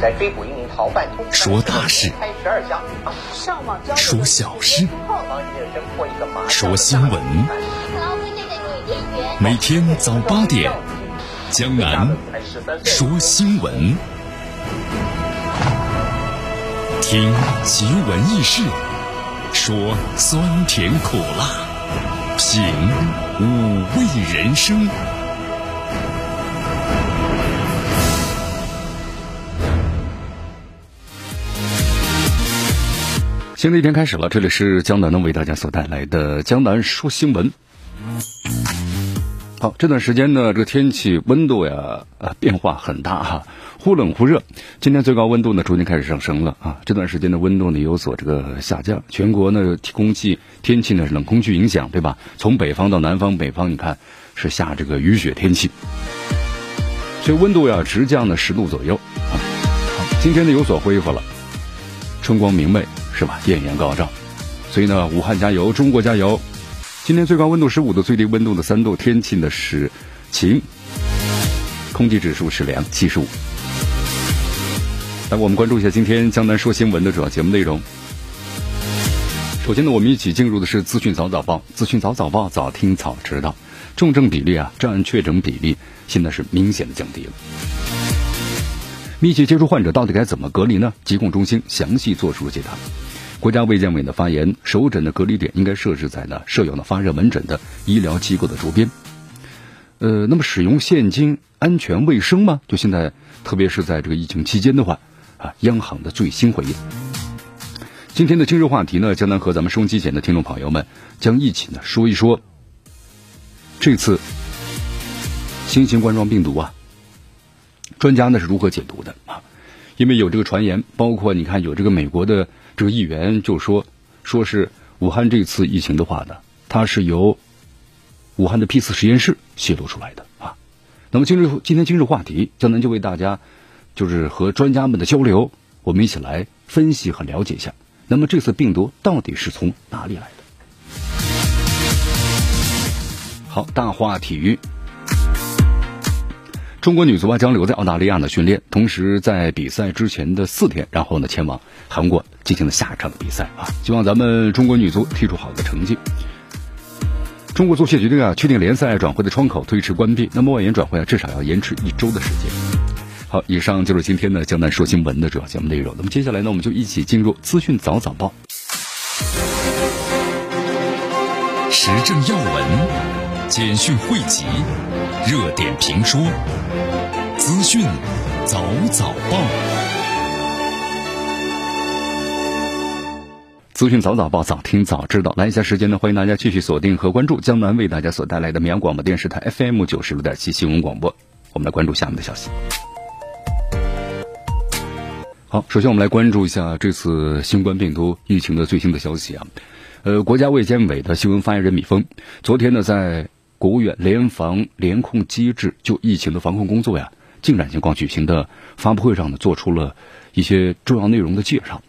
在追捕一名逃犯。说大事，说小事，说新闻。每天早八点，江南说新闻，听奇闻异事，说酸甜苦辣，品五味人生。新的一天开始了，这里是江南呢为大家所带来的江南说新闻。好，这段时间呢，这个天气温度呀，呃，变化很大哈，忽冷忽热。今天最高温度呢，逐渐开始上升了啊。这段时间的温度呢有所这个下降，全国呢空气天气呢冷空气影响，对吧？从北方到南方，北方你看是下这个雨雪天气，所以温度呀直降呢十度左右啊。今天呢有所恢复了，春光明媚。是吧？艳阳高照，所以呢，武汉加油，中国加油！今天最高温度十五度，最低温度的三度，天气呢是晴，空气指数是良，七十五。来，我们关注一下今天江南说新闻的主要节目内容。首先呢，我们一起进入的是资讯早早报，资讯早早报，早听早知道。重症比例啊，占确诊比例现在是明显的降低了。密切接触患者到底该怎么隔离呢？疾控中心详细做出了解答。国家卫健委的发言，首诊的隔离点应该设置在呢设有呢发热门诊的医疗机构的周边。呃，那么使用现金安全卫生吗？就现在，特别是在这个疫情期间的话，啊，央行的最新回应。今天的今日话题呢，将能和咱们收音机前的听众朋友们将一起呢说一说这次新型冠状病毒啊，专家呢是如何解读的啊？因为有这个传言，包括你看有这个美国的。这个议员就说，说是武汉这次疫情的话呢，它是由武汉的 P 四实验室泄露出来的啊。那么今日今天今日话题，江南就为大家就是和专家们的交流，我们一起来分析和了解一下。那么这次病毒到底是从哪里来的？好，大话体育。中国女足啊将留在澳大利亚呢训练，同时在比赛之前的四天，然后呢前往韩国进行了下一场比赛啊。希望咱们中国女足踢出好的成绩。中国足协决定啊，确定联赛转会的窗口推迟关闭，那么外援转会啊至少要延迟一周的时间。好，以上就是今天的江南说新闻的主要节目内容。那么接下来呢，我们就一起进入资讯早早报，时政要闻、简讯汇集、热点评说。资讯早早报，资讯早早报，早听早知道。来一下时间呢，欢迎大家继续锁定和关注江南为大家所带来的绵阳广播电视台 FM 九十六点七新闻广播。我们来关注下面的消息。好，首先我们来关注一下这次新冠病毒疫情的最新的消息啊。呃，国家卫健委的新闻发言人米峰昨天呢，在国务院联防联控机制就疫情的防控工作呀。进展情况举行的发布会上呢，做出了一些重要内容的介绍。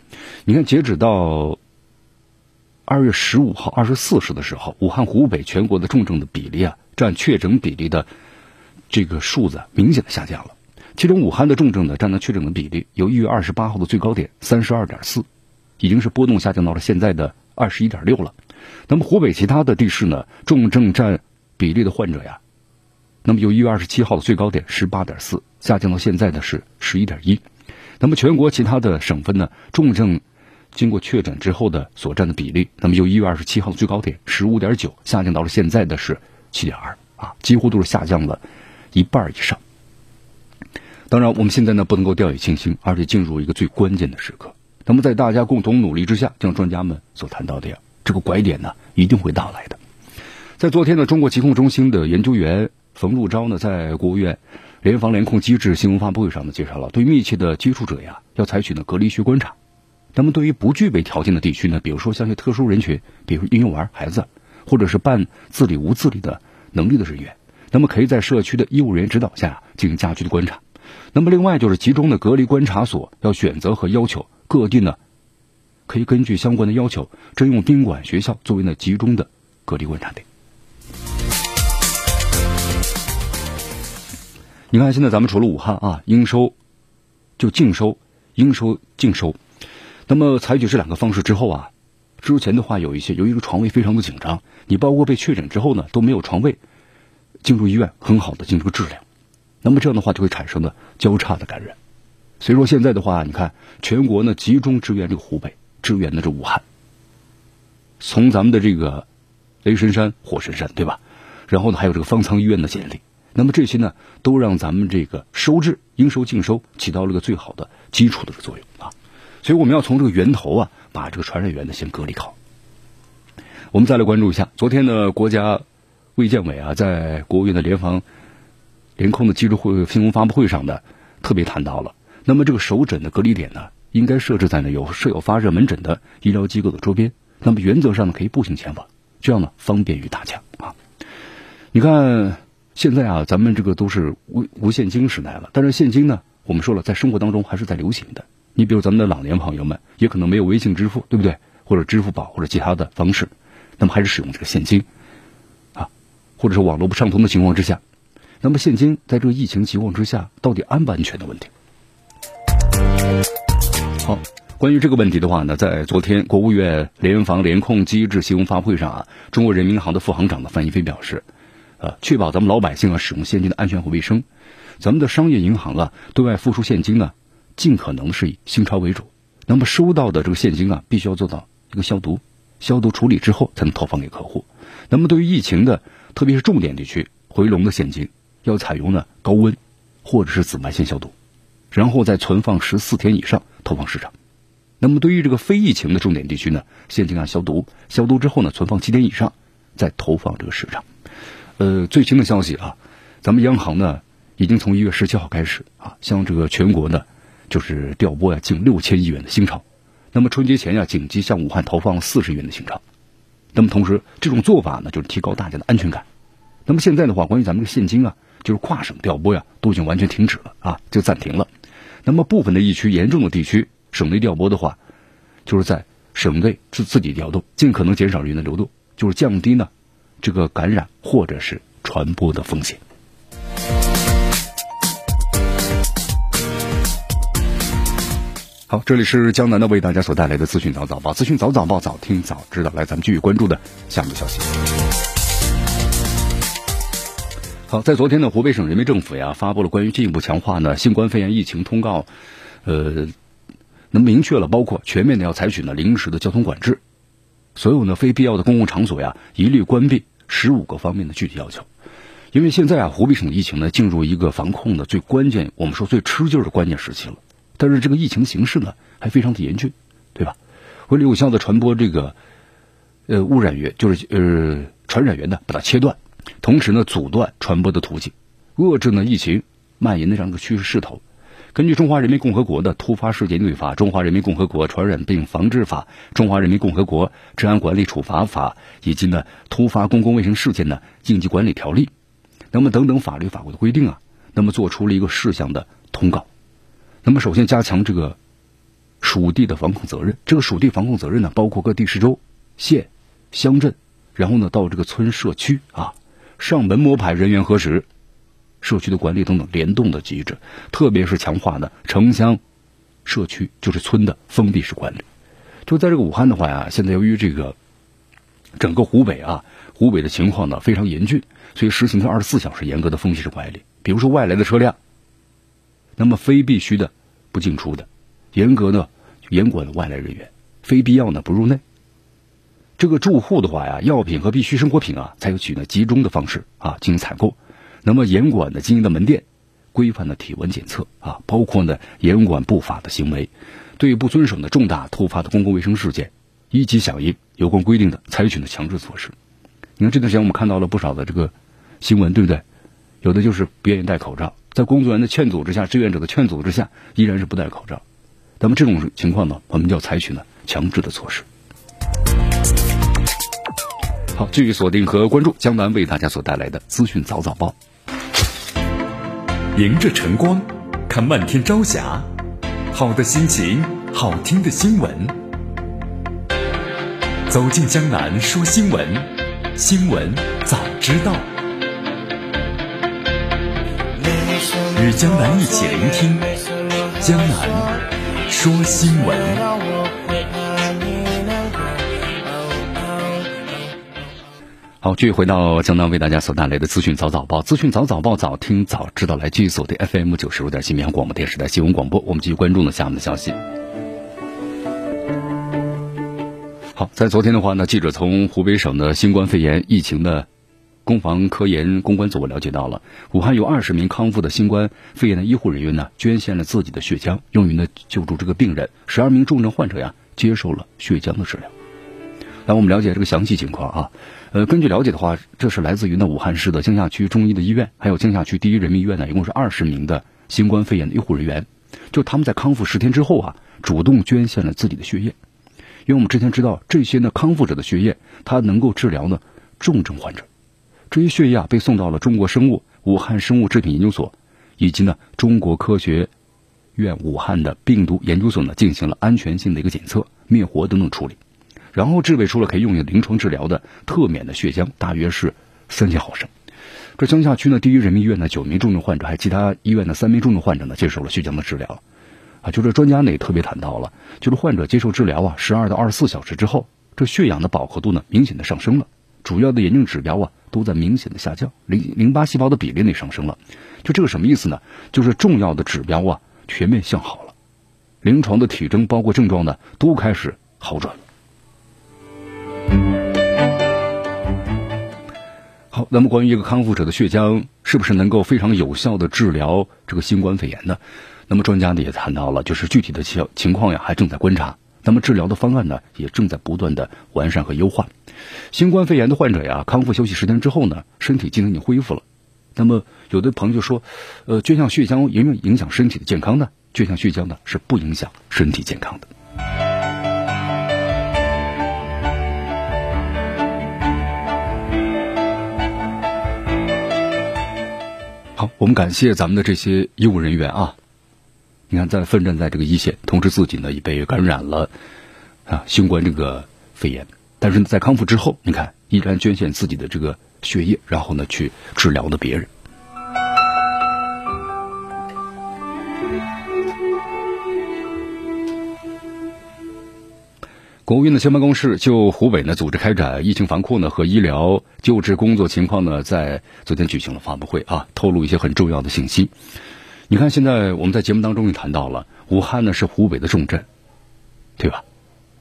你看，截止到二月十五号二十四时的时候，武汉、湖北全国的重症的比例啊，占确诊比例的这个数字明显的下降了。其中，武汉的重症呢，占到确诊的比例，由一月二十八号的最高点三十二点四，已经是波动下降到了现在的二十一点六了。那么，湖北其他的地市呢，重症占比例的患者呀。那么由一月二十七号的最高点十八点四下降到现在的是十一点一，那么全国其他的省份呢，重症经过确诊之后的所占的比例，那么由一月二十七号的最高点十五点九下降到了现在的是七点二啊，几乎都是下降了一半以上。当然，我们现在呢不能够掉以轻心，而且进入一个最关键的时刻。那么在大家共同努力之下，像专家们所谈到的呀，这个拐点呢一定会到来的。在昨天呢，中国疾控中心的研究员。冯路钊呢，在国务院联防联控机制新闻发布会上呢，介绍了对密切的接触者呀，要采取呢隔离区观察。那么，对于不具备条件的地区呢，比如说像些特殊人群，比如婴幼儿、孩子，或者是半自理无自理的能力的人员，那么可以在社区的医务人员指导下进行家居的观察。那么，另外就是集中的隔离观察所要选择和要求各地呢，可以根据相关的要求征用宾馆、学校作为呢集中的隔离观察点。你看，现在咱们除了武汉啊，应收就净收、应收、净收。那么采取这两个方式之后啊，之前的话有一些由于床位非常的紧张，你包括被确诊之后呢都没有床位，进入医院很好的进入治疗，那么这样的话就会产生的交叉的感染。所以说现在的话，你看全国呢集中支援这个湖北，支援的这武汉，从咱们的这个雷神山、火神山，对吧？然后呢还有这个方舱医院的建立，那么这些呢都让咱们这个收治应收尽收起到了个最好的基础的作用啊。所以我们要从这个源头啊，把这个传染源呢先隔离好。我们再来关注一下，昨天呢，国家卫健委啊，在国务院的联防联控的机制会新闻发布会上呢，特别谈到了，那么这个首诊的隔离点呢，应该设置在呢有设有发热门诊的医疗机构的周边，那么原则上呢可以步行前往，这样呢方便于大家啊。你看现在啊，咱们这个都是无无现金时代了，但是现金呢，我们说了，在生活当中还是在流行的。你比如咱们的老年朋友们，也可能没有微信支付，对不对？或者支付宝或者其他的方式，那么还是使用这个现金，啊，或者是网络不畅通的情况之下，那么现金在这个疫情情况之下，到底安不安全的问题？好，关于这个问题的话呢，在昨天国务院联防联控机制新闻发布会上啊，中国人民银行的副行长的范一飞表示，呃，确保咱们老百姓啊使用现金的安全和卫生，咱们的商业银行啊对外付出现金呢。尽可能是以新钞为主，那么收到的这个现金啊，必须要做到一个消毒、消毒处理之后才能投放给客户。那么对于疫情的，特别是重点地区回笼的现金，要采用呢高温或者是紫外线消毒，然后再存放十四天以上投放市场。那么对于这个非疫情的重点地区呢，现金啊消毒，消毒之后呢存放七天以上再投放这个市场。呃，最新的消息啊，咱们央行呢已经从一月十七号开始啊，向这个全国呢。就是调拨呀近六千亿元的新钞，那么春节前呀紧急向武汉投放四十亿元的新钞，那么同时这种做法呢就是提高大家的安全感。那么现在的话，关于咱们的现金啊，就是跨省调拨呀都已经完全停止了啊，就暂停了。那么部分的疫区严重的地区，省内调拨的话，就是在省内自自己调动，尽可能减少人员的流动，就是降低呢这个感染或者是传播的风险。好，这里是江南的为大家所带来的资讯早早报，资讯早早报，早听早知道。来，咱们继续关注的下面的消息。好，在昨天呢，湖北省人民政府呀发布了关于进一步强化呢新冠肺炎疫情通告，呃，那明确了包括全面的要采取呢临时的交通管制，所有呢非必要的公共场所呀一律关闭，十五个方面的具体要求。因为现在啊，湖北省疫情呢进入一个防控的最关键，我们说最吃劲儿的关键时期了。但是这个疫情形势呢，还非常的严峻，对吧？为了有效的传播这个呃污染源，就是呃传染源呢，把它切断，同时呢阻断传播的途径，遏制呢疫情蔓延的这样一个趋势势头。根据《中华人民共和国的突发事件应对法》《中华人民共和国传染病防治法》《中华人民共和国治安管理处罚法》以及呢《突发公共卫生事件的应急管理条例》，那么等等法律法规的规定啊，那么做出了一个事项的通告。那么，首先加强这个属地的防控责任。这个属地防控责任呢，包括各地市州、县、乡镇，然后呢到这个村社区啊，上门摸排、人员核实、社区的管理等等联动的机制。特别是强化呢城乡社区，就是村的封闭式管理。就在这个武汉的话呀，现在由于这个整个湖北啊，湖北的情况呢非常严峻，所以实行了二十四小时严格的封闭式管理。比如说外来的车辆。那么非必须的不进出的，严格呢严管外来人员，非必要呢不入内。这个住户的话呀，药品和必需生活品啊，采取呢集中的方式啊进行采购。那么严管的经营的门店，规范的体温检测啊，包括呢严管不法的行为，对不遵守的重大突发的公共卫生事件，一级响应有关规定的，采取的强制措施。你看这段时间我们看到了不少的这个新闻，对不对？有的就是不愿意戴口罩。在工作人员的劝阻之下，志愿者的劝阻之下，依然是不戴口罩。那么这种情况呢，我们就要采取呢强制的措施。好，继续锁定和关注江南为大家所带来的资讯早早报。迎着晨光，看漫天朝霞，好的心情，好听的新闻。走进江南说新闻，新闻早知道。与江南一起聆听江南说新闻。好，继续回到江南为大家所带来的资讯早早报，资讯早早报，早听早知道，来继续锁定 FM 九十五点七绵阳广播电视台新闻广播。我们继续关注呢下面的消息。好，在昨天的话呢，记者从湖北省的新冠肺炎疫情的攻防科研攻关组我了解到了，武汉有二十名康复的新冠肺炎的医护人员呢，捐献了自己的血浆，用于呢救助这个病人。十二名重症患者呀，接受了血浆的治疗。来，我们了解这个详细情况啊。呃，根据了解的话，这是来自于呢武汉市的江夏区中医的医院，还有江夏区第一人民医院呢，一共是二十名的新冠肺炎的医护人员。就他们在康复十天之后啊，主动捐献了自己的血液，因为我们之前知道这些呢康复者的血液，它能够治疗呢重症患者。这些血液啊被送到了中国生物武汉生物制品研究所，以及呢中国科学院武汉的病毒研究所呢进行了安全性的一个检测、灭活等等处理。然后制备出了可以用于临床治疗的特免的血浆，大约是三千毫升。这江夏区呢第一人民医院呢九名重症患者，还有其他医院的三名重症患者呢接受了血浆的治疗。啊，就这专家呢也特别谈到了，就是患者接受治疗啊，十二到二十四小时之后，这血氧的饱和度呢明显的上升了，主要的炎症指标啊都在明显的下降，淋淋巴细胞的比例呢上升了。就这个什么意思呢？就是重要的指标啊全面向好了，临床的体征包括症状呢都开始好转了。好，那么关于一个康复者的血浆是不是能够非常有效的治疗这个新冠肺炎呢？那么专家呢也谈到了，就是具体的情情况呀还正在观察。那么治疗的方案呢也正在不断的完善和优化。新冠肺炎的患者呀，康复休息十天之后呢，身体机能已经恢复了。那么有的朋友就说，呃，捐献血浆影不影响身体的健康呢？捐献血浆呢是不影响身体健康的。好，我们感谢咱们的这些医务人员啊！你看，在奋战在这个一线，同时自己呢也被感染了啊新冠这个肺炎，但是在康复之后，你看依然捐献自己的这个血液，然后呢去治疗的别人。国务院的相关办公室就湖北呢组织开展疫情防控呢和医疗救治工作情况呢，在昨天举行了发布会啊，透露一些很重要的信息。你看，现在我们在节目当中也谈到了，武汉呢是湖北的重镇，对吧？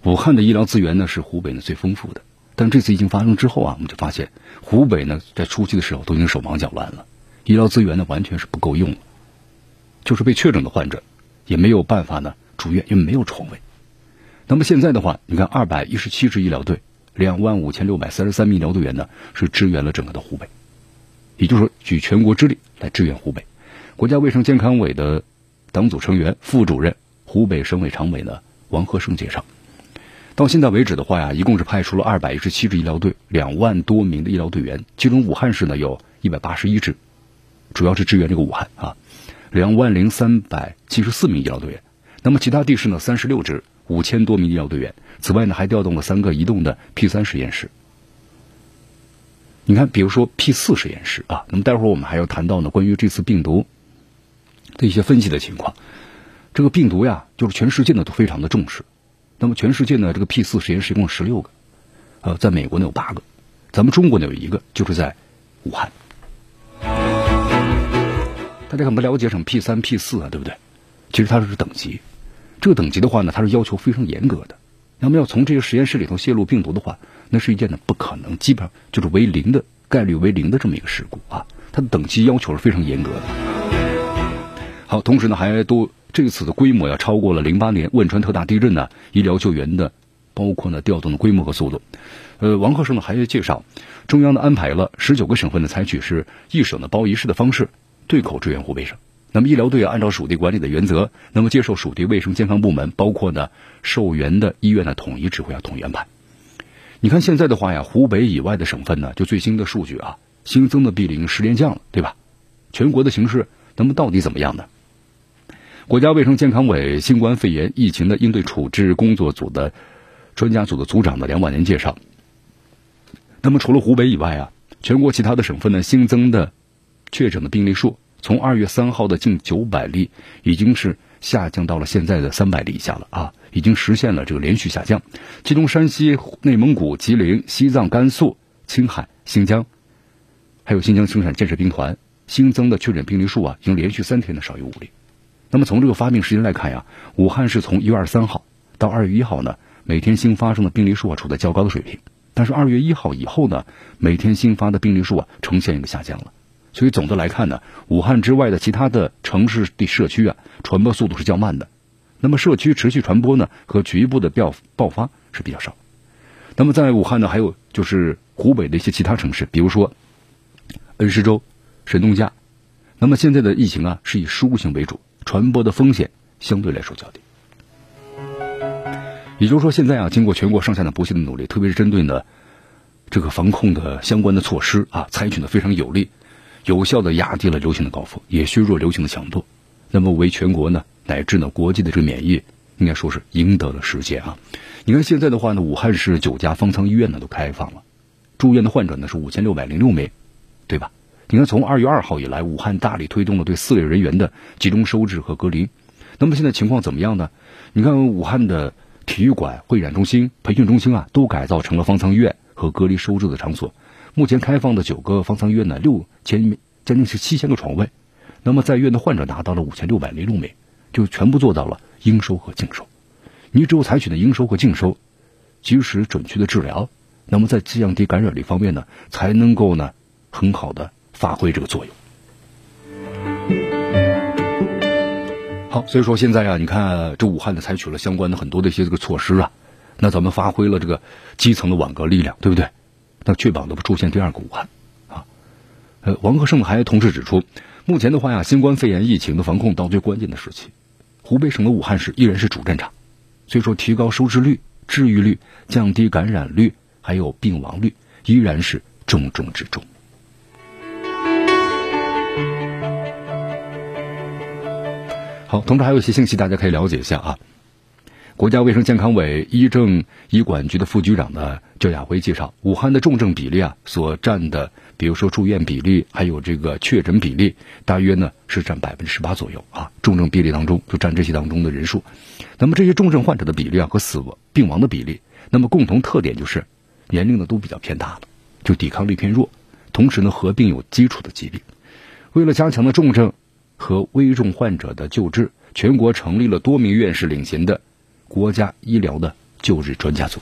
武汉的医疗资源呢是湖北呢最丰富的。但这次疫情发生之后啊，我们就发现湖北呢在初期的时候都已经手忙脚乱了，医疗资源呢完全是不够用了，就是被确诊的患者也没有办法呢住院，因为没有床位。那么现在的话，你看二百一十七支医疗队，两万五千六百三十三名医疗队员呢，是支援了整个的湖北，也就是说举全国之力来支援湖北。国家卫生健康委的党组成员、副主任、湖北省委常委呢王和胜介绍，到现在为止的话呀，一共是派出了二百一十七支医疗队，两万多名的医疗队员，其中武汉市呢有一百八十一支，主要是支援这个武汉啊，两万零三百七十四名医疗队员。那么其他地市呢三十六支。五千多名医疗队员，此外呢，还调动了三个移动的 P 三实验室。你看，比如说 P 四实验室啊，那么待会儿我们还要谈到呢，关于这次病毒的一些分析的情况。这个病毒呀，就是全世界呢都非常的重视。那么全世界呢，这个 P 四实验室一共十六个，呃，在美国呢有八个，咱们中国呢有一个，就是在武汉。大家可能不了解什么 P 三、P 四啊，对不对？其实它是等级。这个等级的话呢，它是要求非常严格的。那么要从这个实验室里头泄露病毒的话，那是一件呢不可能，基本上就是为零的概率为零的这么一个事故啊。它的等级要求是非常严格的。好，同时呢还都这次的规模要超过了零八年汶川特大地震呢医疗救援的，包括呢调动的规模和速度。呃，王鹤生呢还介绍，中央呢安排了十九个省份呢采取是一省的包一市的方式对口支援湖北省。那么医疗队啊按照属地管理的原则，那么接受属地卫生健康部门，包括呢受援的医院的统一指挥啊，统一安排。你看现在的话呀，湖北以外的省份呢，就最新的数据啊，新增的病例十连降了，对吧？全国的形势，那么到底怎么样呢？国家卫生健康委新冠肺炎疫情的应对处置工作组的专家组的组长呢梁万年介绍，那么除了湖北以外啊，全国其他的省份呢新增的确诊的病例数。从二月三号的近九百例，已经是下降到了现在的三百例以下了啊，已经实现了这个连续下降。其中，山西、内蒙古、吉林、西藏、甘肃、青海、新疆，还有新疆生产建设兵团新增的确诊病例数啊，已经连续三天的少于五例。那么从这个发病时间来看呀，武汉是从一月二十三号到二月一号呢，每天新发生的病例数啊处在较高的水平。但是二月一号以后呢，每天新发的病例数啊呈现一个下降了。所以总的来看呢，武汉之外的其他的城市的社区啊，传播速度是较慢的。那么社区持续传播呢，和局部的爆爆发是比较少。那么在武汉呢，还有就是湖北的一些其他城市，比如说恩施州、神农架。那么现在的疫情啊，是以输入性为主，传播的风险相对来说较低。也就是说，现在啊，经过全国上下的不懈的努力，特别是针对呢这个防控的相关的措施啊，采取的非常有力。有效的压低了流行的高峰，也削弱流行的强度，那么为全国呢乃至呢国际的这个免疫，应该说是赢得了时间啊。你看现在的话呢，武汉市九家方舱医院呢都开放了，住院的患者呢是五千六百零六名，对吧？你看从二月二号以来，武汉大力推动了对四类人员的集中收治和隔离。那么现在情况怎么样呢？你看武汉的体育馆、会展中心、培训中心啊，都改造成了方舱医院和隔离收治的场所。目前开放的九个方舱医院呢，六千将近是七千个床位，那么在院的患者达到了五千六百零六名，就全部做到了应收和净收。你只有采取的应收和净收，及时准确的治疗，那么在降低感染率方面呢，才能够呢很好的发挥这个作用。好，所以说现在啊，你看这武汉呢，采取了相关的很多的一些这个措施啊，那咱们发挥了这个基层的网格力量，对不对？那确保的不出现第二个武汉，啊，呃，王克胜还同时指出，目前的话呀，新冠肺炎疫情的防控到最关键的时期，湖北省的武汉市依然是主战场，所以说提高收治率、治愈率、降低感染率，还有病亡率，依然是重中之重。好，同时还有一些信息，大家可以了解一下啊。国家卫生健康委医政医管局的副局长呢焦亚辉介绍，武汉的重症比例啊所占的，比如说住院比例，还有这个确诊比例，大约呢是占百分之十八左右啊。重症比例当中就占这些当中的人数。那么这些重症患者的比例啊和死亡病亡的比例，那么共同特点就是年龄呢都比较偏大了，就抵抗力偏弱，同时呢合并有基础的疾病。为了加强的重症和危重患者的救治，全国成立了多名院士领衔的。国家医疗的救治专家组。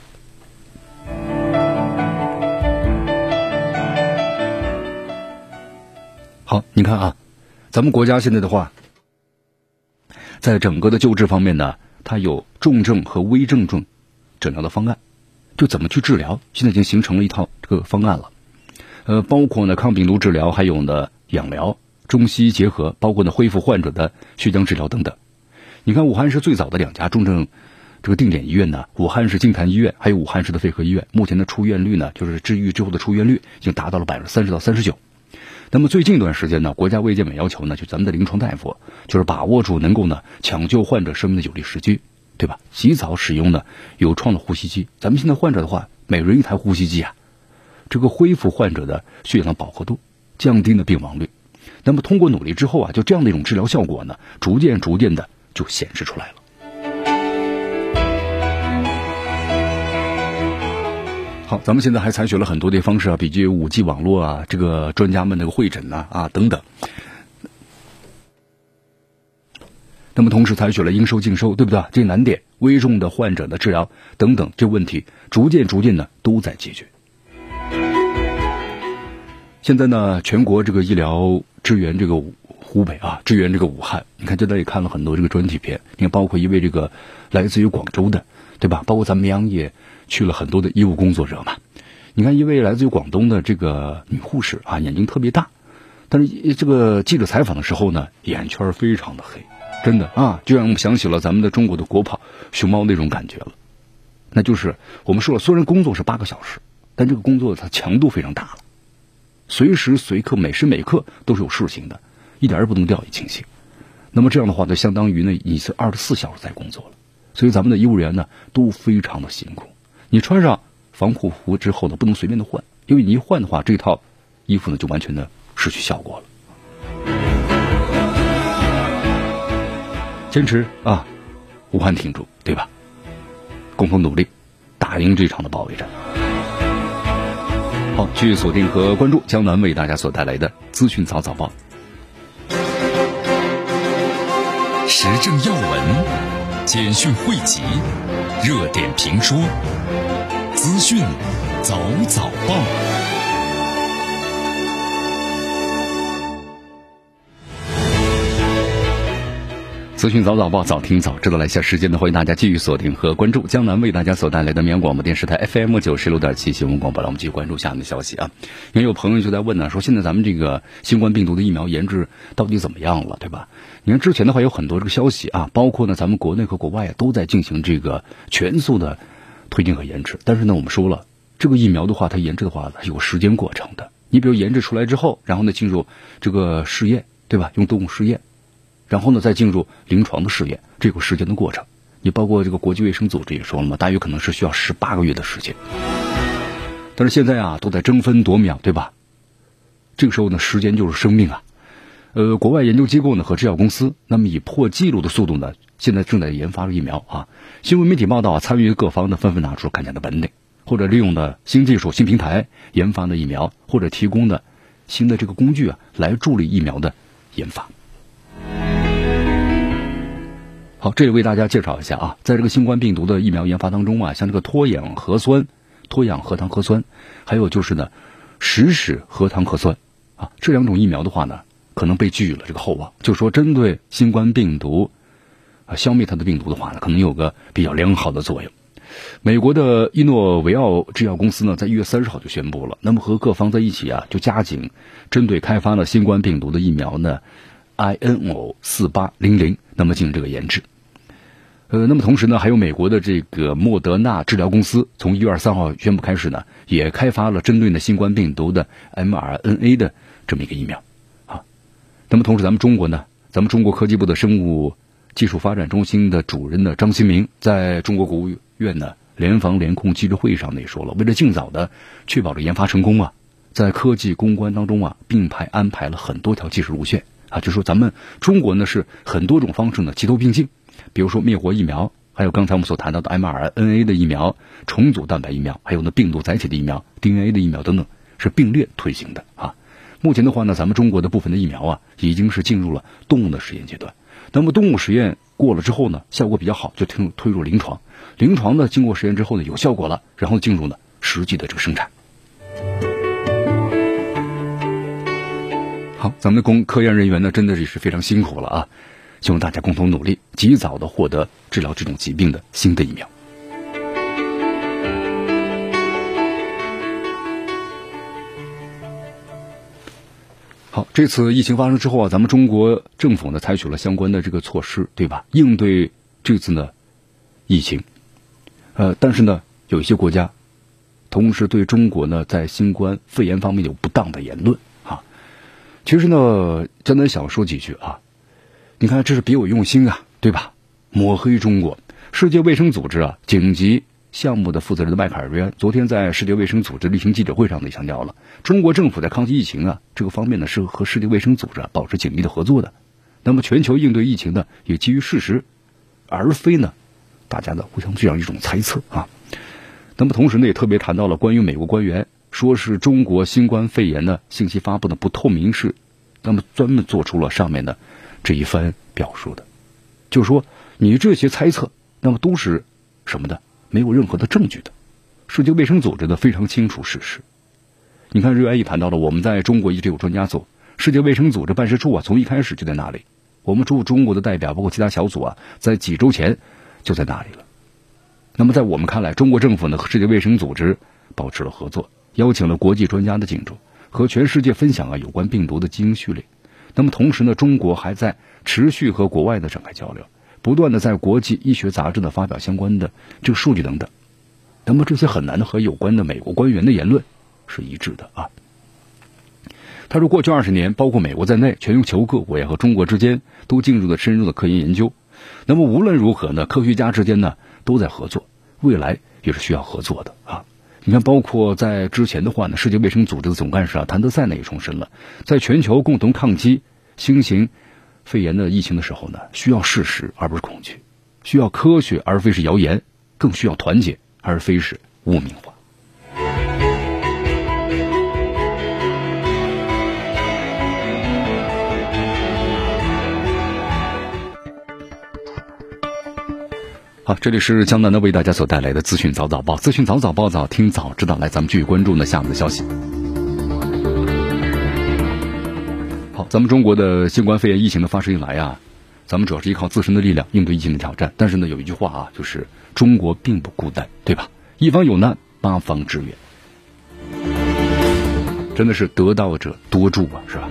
好，你看啊，咱们国家现在的话，在整个的救治方面呢，它有重症和危重症诊疗的方案，就怎么去治疗，现在已经形成了一套这个方案了。呃，包括呢抗病毒治疗，还有呢养疗，中西医结合，包括呢恢复患者的血浆治疗等等。你看，武汉是最早的两家重症。这个定点医院呢，武汉市金坛医院，还有武汉市的肺科医院，目前的出院率呢，就是治愈之后的出院率已经达到了百分之三十到三十九。那么最近一段时间呢，国家卫健委要求呢，就咱们的临床大夫，就是把握住能够呢抢救患者生命的有利时机，对吧？及早使用呢有创的呼吸机。咱们现在患者的话，每人一台呼吸机啊，这个恢复患者的血氧饱和度，降低了病亡率。那么通过努力之后啊，就这样的一种治疗效果呢，逐渐逐渐的就显示出来了。好，咱们现在还采取了很多的方式啊，比如五 G 网络啊，这个专家们那个会诊呐啊等等。那么同时采取了应收尽收，对不对？这难点、危重的患者的治疗等等这问题，逐渐逐渐的都在解决。现在呢，全国这个医疗支援这个湖北啊，支援这个武汉，你看，这在也看了很多这个专题片，你看，包括一位这个来自于广州的，对吧？包括咱们央也。去了很多的医务工作者嘛，你看一位来自于广东的这个女护士啊，眼睛特别大，但是这个记者采访的时候呢，眼圈非常的黑，真的啊，就让我们想起了咱们的中国的国宝熊猫那种感觉了。那就是我们说了，虽然工作是八个小时，但这个工作它强度非常大了，随时随刻每时每刻都是有事情的，一点也不能掉以轻心。那么这样的话，就相当于呢，你是二十四小时在工作了，所以咱们的医务人员呢都非常的辛苦。你穿上防护服之后呢，不能随便的换，因为你一换的话，这套衣服呢就完全的失去效果了。坚持啊，武汉挺住，对吧？共同努力，打赢这场的保卫战。好，继续锁定和关注江南为大家所带来的资讯早早报，时政要闻、简讯汇集、热点评说、资讯早早报。资讯早早报，早听早知道。来下时间呢，欢迎大家继续锁定和关注江南为大家所带来的绵阳广播电视台 FM 九十六点七新闻广播。来，我们继续关注下面的消息啊。因为有朋友就在问呢，说现在咱们这个新冠病毒的疫苗研制到底怎么样了，对吧？你看之前的话有很多这个消息啊，包括呢咱们国内和国外都在进行这个全速的推进和研制。但是呢，我们说了，这个疫苗的话，它研制的话它有时间过程的。你比如研制出来之后，然后呢进入这个试验，对吧？用动物试验。然后呢，再进入临床的试验，这个时间的过程，你包括这个国际卫生组织也说了嘛，大约可能是需要十八个月的时间。但是现在啊，都在争分夺秒，对吧？这个时候呢，时间就是生命啊。呃，国外研究机构呢和制药公司，那么以破纪录的速度呢，现在正在研发疫苗啊。新闻媒体报道啊，参与各方呢纷纷拿出看家的本领，或者利用的新技术、新平台研发的疫苗，或者提供的新的这个工具啊，来助力疫苗的研发。好，这里为大家介绍一下啊，在这个新冠病毒的疫苗研发当中啊，像这个脱氧核酸、脱氧核糖核酸，还有就是呢，实时核糖核酸啊，这两种疫苗的话呢，可能被寄予了这个厚望，就说针对新冠病毒啊，消灭它的病毒的话呢，可能有个比较良好的作用。美国的伊诺维奥制药公司呢，在一月三十号就宣布了，那么和各方在一起啊，就加紧针对开发了新冠病毒的疫苗呢。INO 四八零零，那么进行这个研制。呃，那么同时呢，还有美国的这个莫德纳治疗公司，从一月二三号宣布开始呢，也开发了针对呢新冠病毒的 mRNA 的这么一个疫苗。那么同时咱们中国呢，咱们中国科技部的生物技术发展中心的主任呢张新明，在中国国务院呢联防联控机制会议上呢也说了，为了尽早的确保这研发成功啊，在科技攻关当中啊，并排安排了很多条技术路线。啊，就说咱们中国呢是很多种方式呢齐头并进，比如说灭活疫苗，还有刚才我们所谈到的 mRNA 的疫苗、重组蛋白疫苗，还有呢病毒载体的疫苗、DNA 的疫苗等等，是并列推行的啊。目前的话呢，咱们中国的部分的疫苗啊，已经是进入了动物的实验阶段。那么动物实验过了之后呢，效果比较好，就推推入临床。临床呢，经过实验之后呢，有效果了，然后进入呢实际的这个生产。好，咱们的工科研人员呢，真的是是非常辛苦了啊！希望大家共同努力，及早的获得治疗这种疾病的新的疫苗。好，这次疫情发生之后啊，咱们中国政府呢，采取了相关的这个措施，对吧？应对这次呢疫情，呃，但是呢，有一些国家同时对中国呢，在新冠肺炎方面有不当的言论啊。其实呢，真的想说几句啊。你看，这是别有用心啊，对吧？抹黑中国。世界卫生组织啊，紧急项目的负责人的迈克尔瑞安昨天在世界卫生组织例行记者会上呢，强调了中国政府在抗击疫情啊这个方面呢，是和世界卫生组织保持紧密的合作的。那么，全球应对疫情呢，也基于事实，而非呢，大家的互相这样一种猜测啊。那么，同时呢，也特别谈到了关于美国官员。说是中国新冠肺炎的信息发布的不透明是，那么专门做出了上面的这一番表述的，就说你这些猜测，那么都是什么的？没有任何的证据的。世界卫生组织的非常清楚事实。你看，瑞安也谈到了，我们在中国一直有专家组，世界卫生组织办事处啊，从一开始就在那里。我们驻中国的代表，包括其他小组啊，在几周前就在那里了。那么在我们看来，中国政府呢和世界卫生组织保持了合作。邀请了国际专家的进驻，和全世界分享啊有关病毒的基因序列。那么同时呢，中国还在持续和国外的展开交流，不断的在国际医学杂志呢发表相关的这个数据等等。那么这些很难的和有关的美国官员的言论是一致的啊。他说，过去二十年，包括美国在内，全球各国呀和中国之间都进入了深入的科研研究。那么无论如何呢，科学家之间呢都在合作，未来也是需要合作的啊。你看，包括在之前的话呢，世界卫生组织的总干事啊谭德赛呢也重申了，在全球共同抗击新型肺炎的疫情的时候呢，需要事实而不是恐惧，需要科学而非是谣言，更需要团结而非是污名化。好，这里是江南的为大家所带来的资讯早早报，资讯早早报早听早知道。来，咱们继续关注呢下面的消息。咱们中国的新冠肺炎疫情的发生以来啊，咱们主要是依靠自身的力量应对疫情的挑战。但是呢，有一句话啊，就是中国并不孤单，对吧？一方有难，八方支援，真的是得道者多助啊，是吧？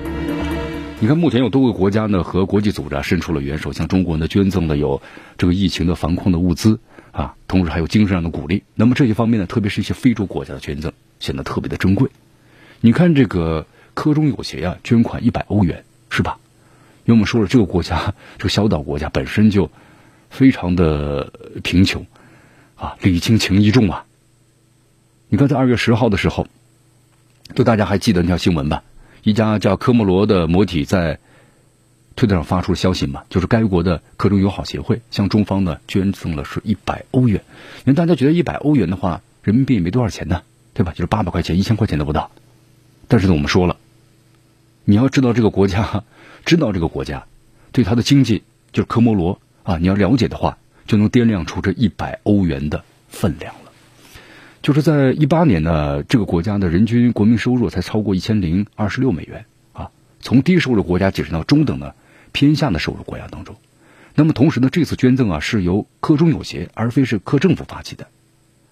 你看，目前有多个国家呢和国际组织啊伸出了援手，向中国呢捐赠了有这个疫情的防控的物资啊，同时还有精神上的鼓励。那么这些方面呢，特别是一些非洲国家的捐赠显得特别的珍贵。你看这个科中有协啊，捐款一百欧元，是吧？因为我们说了，这个国家这个小岛国家本身就非常的贫穷啊，礼轻情意重啊。你看，在二月十号的时候，就大家还记得那条新闻吧？一家叫科莫罗的媒体在推特上发出了消息嘛，就是该国的科中友好协会向中方呢捐赠了是一百欧元。因为大家觉得一百欧元的话，人民币也没多少钱呢，对吧？就是八百块钱、一千块钱都不到。但是呢，我们说了，你要知道这个国家，知道这个国家对它的经济，就是科莫罗啊，你要了解的话，就能掂量出这一百欧元的分量了。就是在一八年呢，这个国家的人均国民收入才超过一千零二十六美元啊，从低收入国家晋升到中等的偏下的收入国家当中。那么同时呢，这次捐赠啊是由科中友协而非是科政府发起的。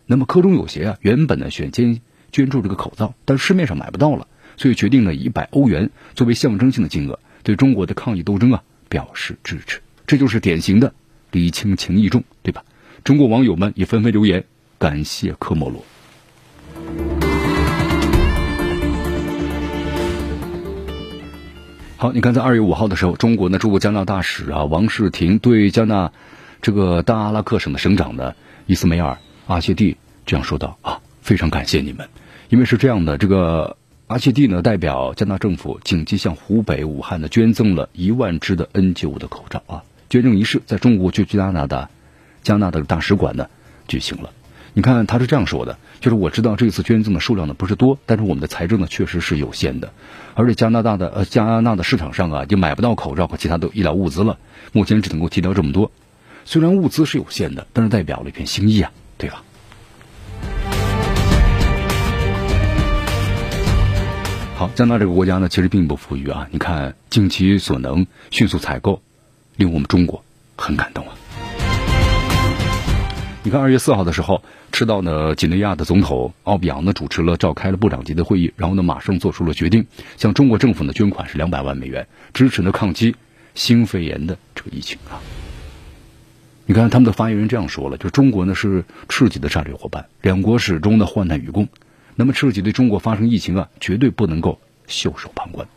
那么科中友协啊原本呢选捐捐助这个口罩，但市面上买不到了，所以决定了一百欧元作为象征性的金额，对中国的抗疫斗争啊表示支持。这就是典型的礼轻情意重，对吧？中国网友们也纷纷留言。感谢科莫罗。好，你看，在二月五号的时候，中国呢驻加拿大使啊王世廷对加纳这个大阿拉克省的省长呢伊斯梅尔阿谢蒂这样说道啊，非常感谢你们，因为是这样的，这个阿切蒂呢代表加拿大政府紧急向湖北武汉呢捐赠了一万只的 N95 的口罩啊，捐赠仪式在中国驻加拿大加拿大的大使馆呢举行了。你看，他是这样说的，就是我知道这次捐赠的数量呢不是多，但是我们的财政呢确实是有限的，而且加拿大的呃加拿大的市场上啊就买不到口罩和其他的医疗物资了，目前只能够提到这么多。虽然物资是有限的，但是代表了一片心意啊，对吧？好，加拿大这个国家呢其实并不富裕啊，你看尽其所能迅速采购，令我们中国很感动啊。你看，二月四号的时候，赤道呢，几内亚的总统奥比昂呢主持了召开了部长级的会议，然后呢，马上做出了决定，向中国政府呢捐款是两百万美元，支持呢抗击新肺炎的这个疫情啊。你看，他们的发言人这样说了，就中国呢是赤吉的战略伙伴，两国始终呢患难与共。那么，赤吉对中国发生疫情啊，绝对不能够袖手旁观。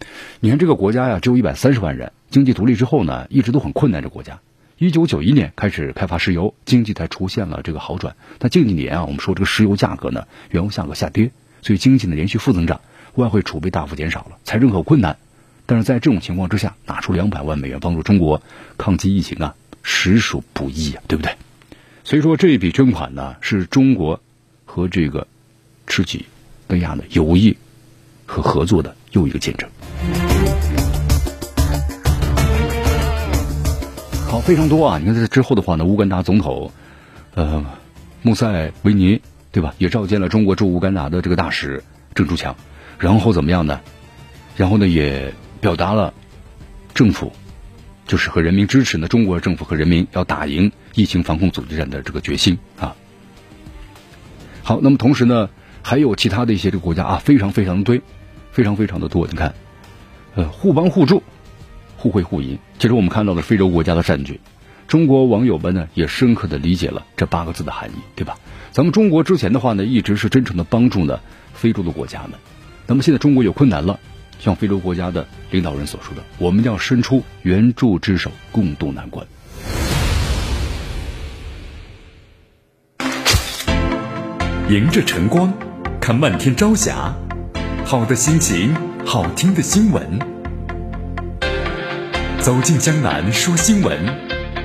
你看，这个国家呀，只有一百三十万人，经济独立之后呢，一直都很困难。这国家。一九九一年开始开发石油，经济才出现了这个好转。但近几年啊，我们说这个石油价格呢，原油价格下跌，所以经济呢连续负增长，外汇储备大幅减少了，财政很困难。但是在这种情况之下，拿出两百万美元帮助中国抗击疫情啊，实属不易啊，对不对？所以说这一笔捐款呢，是中国和这个赤吉利亚的友谊和合作的又一个见证。好，非常多啊！你看，在之后的话呢，乌干达总统，呃，穆塞维尼，对吧？也召见了中国驻乌干达的这个大使郑竹强，然后怎么样呢？然后呢，也表达了政府就是和人民支持呢，中国政府和人民要打赢疫情防控阻击战的这个决心啊。好，那么同时呢，还有其他的一些这个国家啊，非常非常多，非常非常的多。你看，呃，互帮互助。互惠互赢，其实我们看到了非洲国家的善举，中国网友们呢也深刻的理解了这八个字的含义，对吧？咱们中国之前的话呢，一直是真诚的帮助呢非洲的国家们，那么现在中国有困难了，像非洲国家的领导人所说的，我们要伸出援助之手，共度难关。迎着晨光，看漫天朝霞，好的心情，好听的新闻。走进江南说新闻，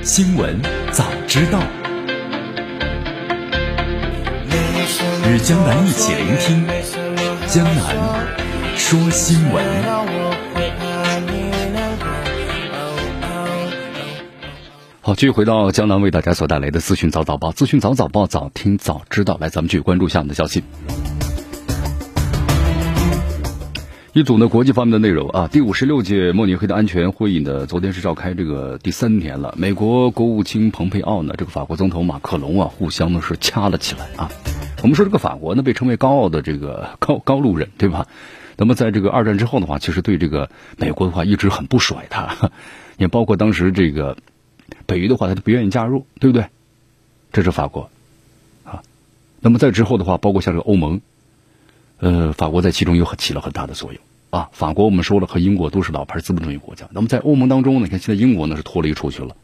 新闻早知道。与江南一起聆听江南说新闻。好，继续回到江南为大家所带来的资讯早早报，资讯早早报，早听早知道。来，咱们继续关注下面的消息。一组呢，国际方面的内容啊，第五十六届慕尼黑的安全会议呢，昨天是召开这个第三天了。美国国务卿蓬佩奥呢，这个法国总统马克龙啊，互相呢是掐了起来啊。我们说这个法国呢，被称为高傲的这个高高路人，对吧？那么在这个二战之后的话，其实对这个美国的话一直很不甩他，也包括当时这个北约的话，他就不愿意加入，对不对？这是法国啊。那么在之后的话，包括像这个欧盟。呃，法国在其中又起了很大的作用啊。法国我们说了和英国都是老牌资本主义国家，那么在欧盟当中呢，你看现在英国呢是脱离出去了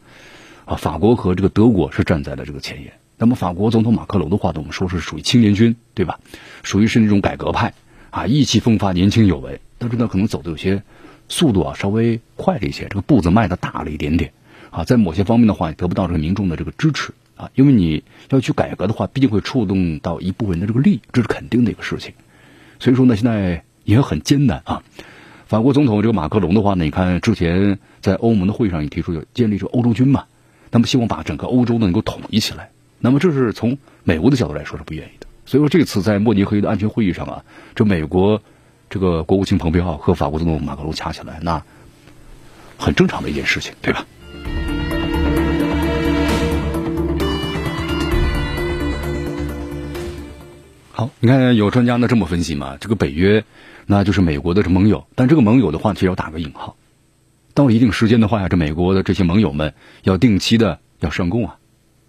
啊。法国和这个德国是站在了这个前沿。那么法国总统马克龙的话呢，我们说是属于青年军，对吧？属于是那种改革派啊，意气风发，年轻有为。但是呢，可能走的有些速度啊稍微快了一些，这个步子迈的大了一点点啊，在某些方面的话也得不到这个民众的这个支持啊，因为你要去改革的话，毕竟会触动到一部分的这个利益，这是肯定的一个事情。所以说呢，现在也很艰难啊。法国总统这个马克龙的话呢，你看之前在欧盟的会上也提出要建立这个欧洲军嘛，那么希望把整个欧洲呢能够统一起来。那么这是从美国的角度来说是不愿意的。所以说这次在慕尼黑的安全会议上啊，这美国这个国务卿蓬佩奥和法国总统马克龙掐起来，那很正常的一件事情，对吧？好，你看有专家呢这么分析嘛？这个北约，那就是美国的盟友，但这个盟友的话，其实要打个引号。到了一定时间的话呀，这美国的这些盟友们要定期的要上供啊，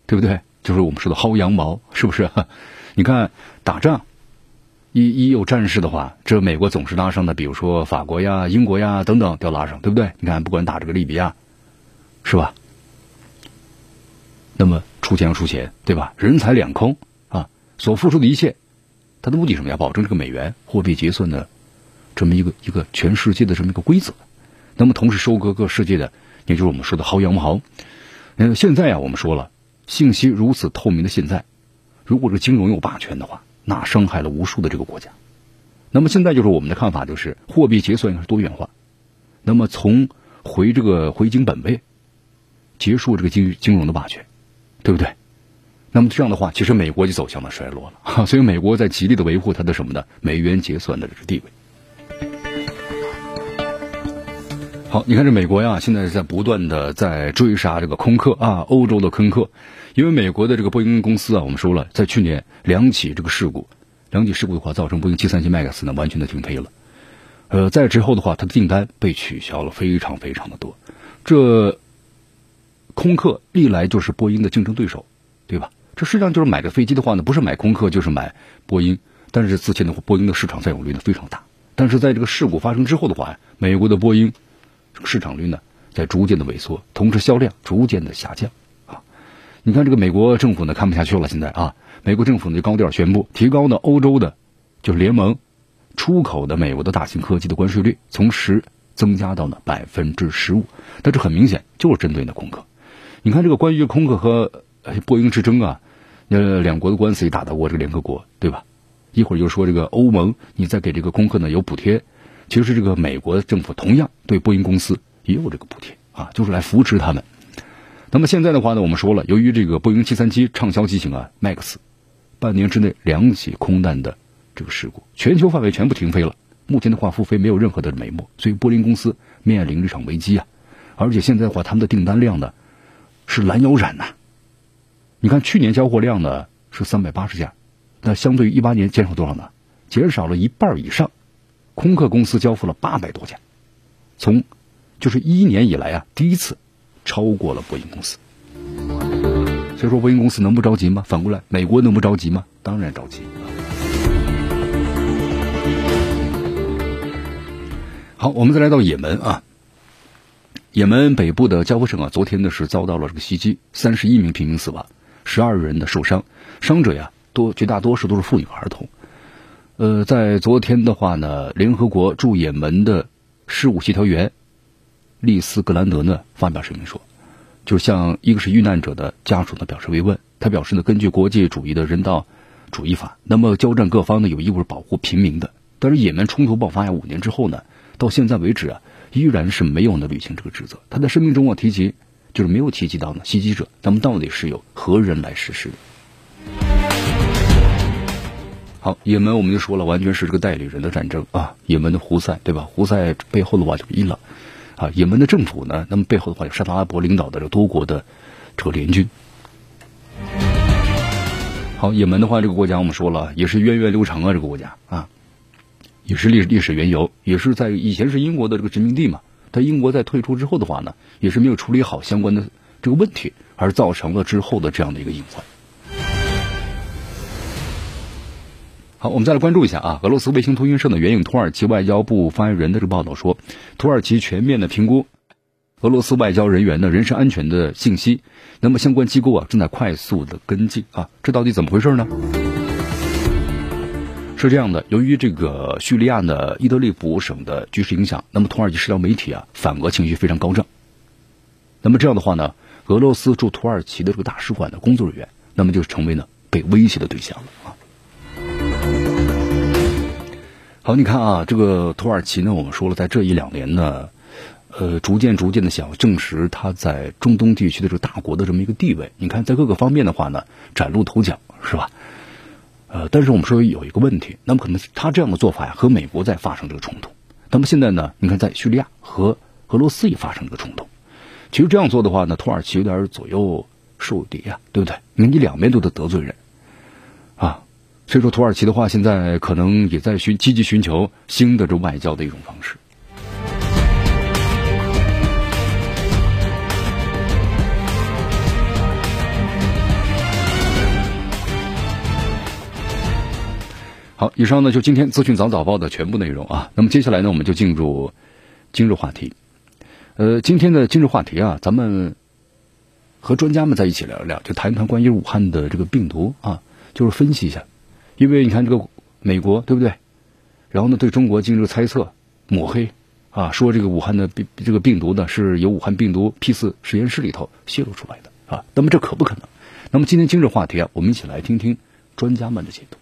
对不对？就是我们说的薅羊毛，是不是？你看打仗，一一有战事的话，这美国总是拉上的，比如说法国呀、英国呀等等，都要拉上，对不对？你看，不管打这个利比亚，是吧？那么出钱要出钱，对吧？人财两空啊，所付出的一切。它的目的什么？要保证这个美元货币结算的这么一个一个全世界的这么一个规则。那么同时收割各世界的，也就是我们说的薅羊毛。嗯，现在啊，我们说了，信息如此透明的现在，如果这个金融有霸权的话，那伤害了无数的这个国家。那么现在就是我们的看法，就是货币结算应该是多元化。那么从回这个回京本位，结束这个金金融的霸权，对不对？那么这样的话，其实美国就走向了衰落了。所以美国在极力的维护它的什么呢？美元结算的这个地位。好，你看这美国呀，现在在不断的在追杀这个空客啊，欧洲的空客。因为美国的这个波音公司啊，我们说了，在去年两起这个事故，两起事故的话，造成波音七三七 MAX 呢完全的停飞了。呃，在之后的话，它的订单被取消了，非常非常的多。这空客历来就是波音的竞争对手，这实际上就是买个飞机的话呢，不是买空客就是买波音，但是之前的，波音的市场占有率呢非常大。但是在这个事故发生之后的话，美国的波音市场率呢在逐渐的萎缩，同时销量逐渐的下降啊。你看这个美国政府呢看不下去了，现在啊，美国政府呢就高调宣布提高呢欧洲的就联盟出口的美国的大型科技的关税率，从十增加到呢百分之十五。但这很明显就是针对的空客。你看这个关于空客和波音之争啊。呃，两国的官司也打得过这个联合国，对吧？一会儿又说这个欧盟，你再给这个空客呢有补贴，其实这个美国政府同样对波音公司也有这个补贴啊，就是来扶持他们。那么现在的话呢，我们说了，由于这个波音七三七畅销机型啊，MAX，半年之内两起空难的这个事故，全球范围全部停飞了。目前的话，复飞没有任何的眉目，所以波音公司面临这场危机啊。而且现在的话，他们的订单量呢是拦腰斩呐。你看，去年交货量呢是三百八十架，那相对于一八年减少多少呢？减少了一半以上。空客公司交付了八百多架，从就是一一年以来啊，第一次超过了波音公司。所以说，波音公司能不着急吗？反过来，美国能不着急吗？当然着急。好，我们再来到也门啊，也门北部的加夫省啊，昨天呢是遭到了这个袭击，三十一名平民死亡。十二人的受伤，伤者呀多绝大多数都是妇女和儿童。呃，在昨天的话呢，联合国驻也门的事务协调员利斯格兰德呢发表声明说，就是向一个是遇难者的家属呢表示慰问。他表示呢，根据国际主义的人道主义法，那么交战各方呢有义务保护平民的。但是也门冲突爆发呀五年之后呢，到现在为止啊，依然是没有呢履行这个职责。他在声明中啊提及，就是没有提及到呢袭击者，那么到底是由何人来实施的？好，也门我们就说了，完全是这个代理人的战争啊。也门的胡塞，对吧？胡塞背后的话就是伊朗，啊，也门的政府呢，那么背后的话有沙特阿拉伯领导的这多国的这个联军。好，也门的话，这个国家我们说了，也是源远流长啊，这个国家啊，也是历历史缘由，也是在以前是英国的这个殖民地嘛。但英国在退出之后的话呢，也是没有处理好相关的这个问题，而造成了之后的这样的一个隐患。好，我们再来关注一下啊，俄罗斯卫星通讯社的援引土耳其外交部发言人的这个报道说，土耳其全面的评估俄罗斯外交人员的人身安全的信息，那么相关机构啊正在快速的跟进啊，这到底怎么回事呢？是这样的，由于这个叙利亚的伊德利卜省的局势影响，那么土耳其社交媒体啊反俄情绪非常高涨，那么这样的话呢，俄罗斯驻土耳其的这个大使馆的工作人员，那么就成为呢被威胁的对象了啊。好，你看啊，这个土耳其呢，我们说了，在这一两年呢，呃，逐渐逐渐的想证实它在中东地区的这个大国的这么一个地位。你看，在各个方面的话呢，崭露头角，是吧？呃，但是我们说有一个问题，那么可能他这样的做法呀，和美国在发生这个冲突。那么现在呢，你看在叙利亚和俄罗斯也发生这个冲突。其实这样做的话呢，土耳其有点左右受敌呀，对不对？你看你两边都得得罪人，啊。所以说，土耳其的话，现在可能也在寻积极寻求新的这外交的一种方式。好，以上呢就今天资讯早早报的全部内容啊。那么接下来呢，我们就进入今日话题。呃，今天的今日话题啊，咱们和专家们在一起聊一聊，就谈一谈关于武汉的这个病毒啊，就是分析一下。因为你看这个美国对不对？然后呢，对中国进行猜测、抹黑啊，说这个武汉的病这个病毒呢是由武汉病毒 P 四实验室里头泄露出来的啊。那么这可不可能？那么今天今日话题啊，我们一起来听听专家们的解读。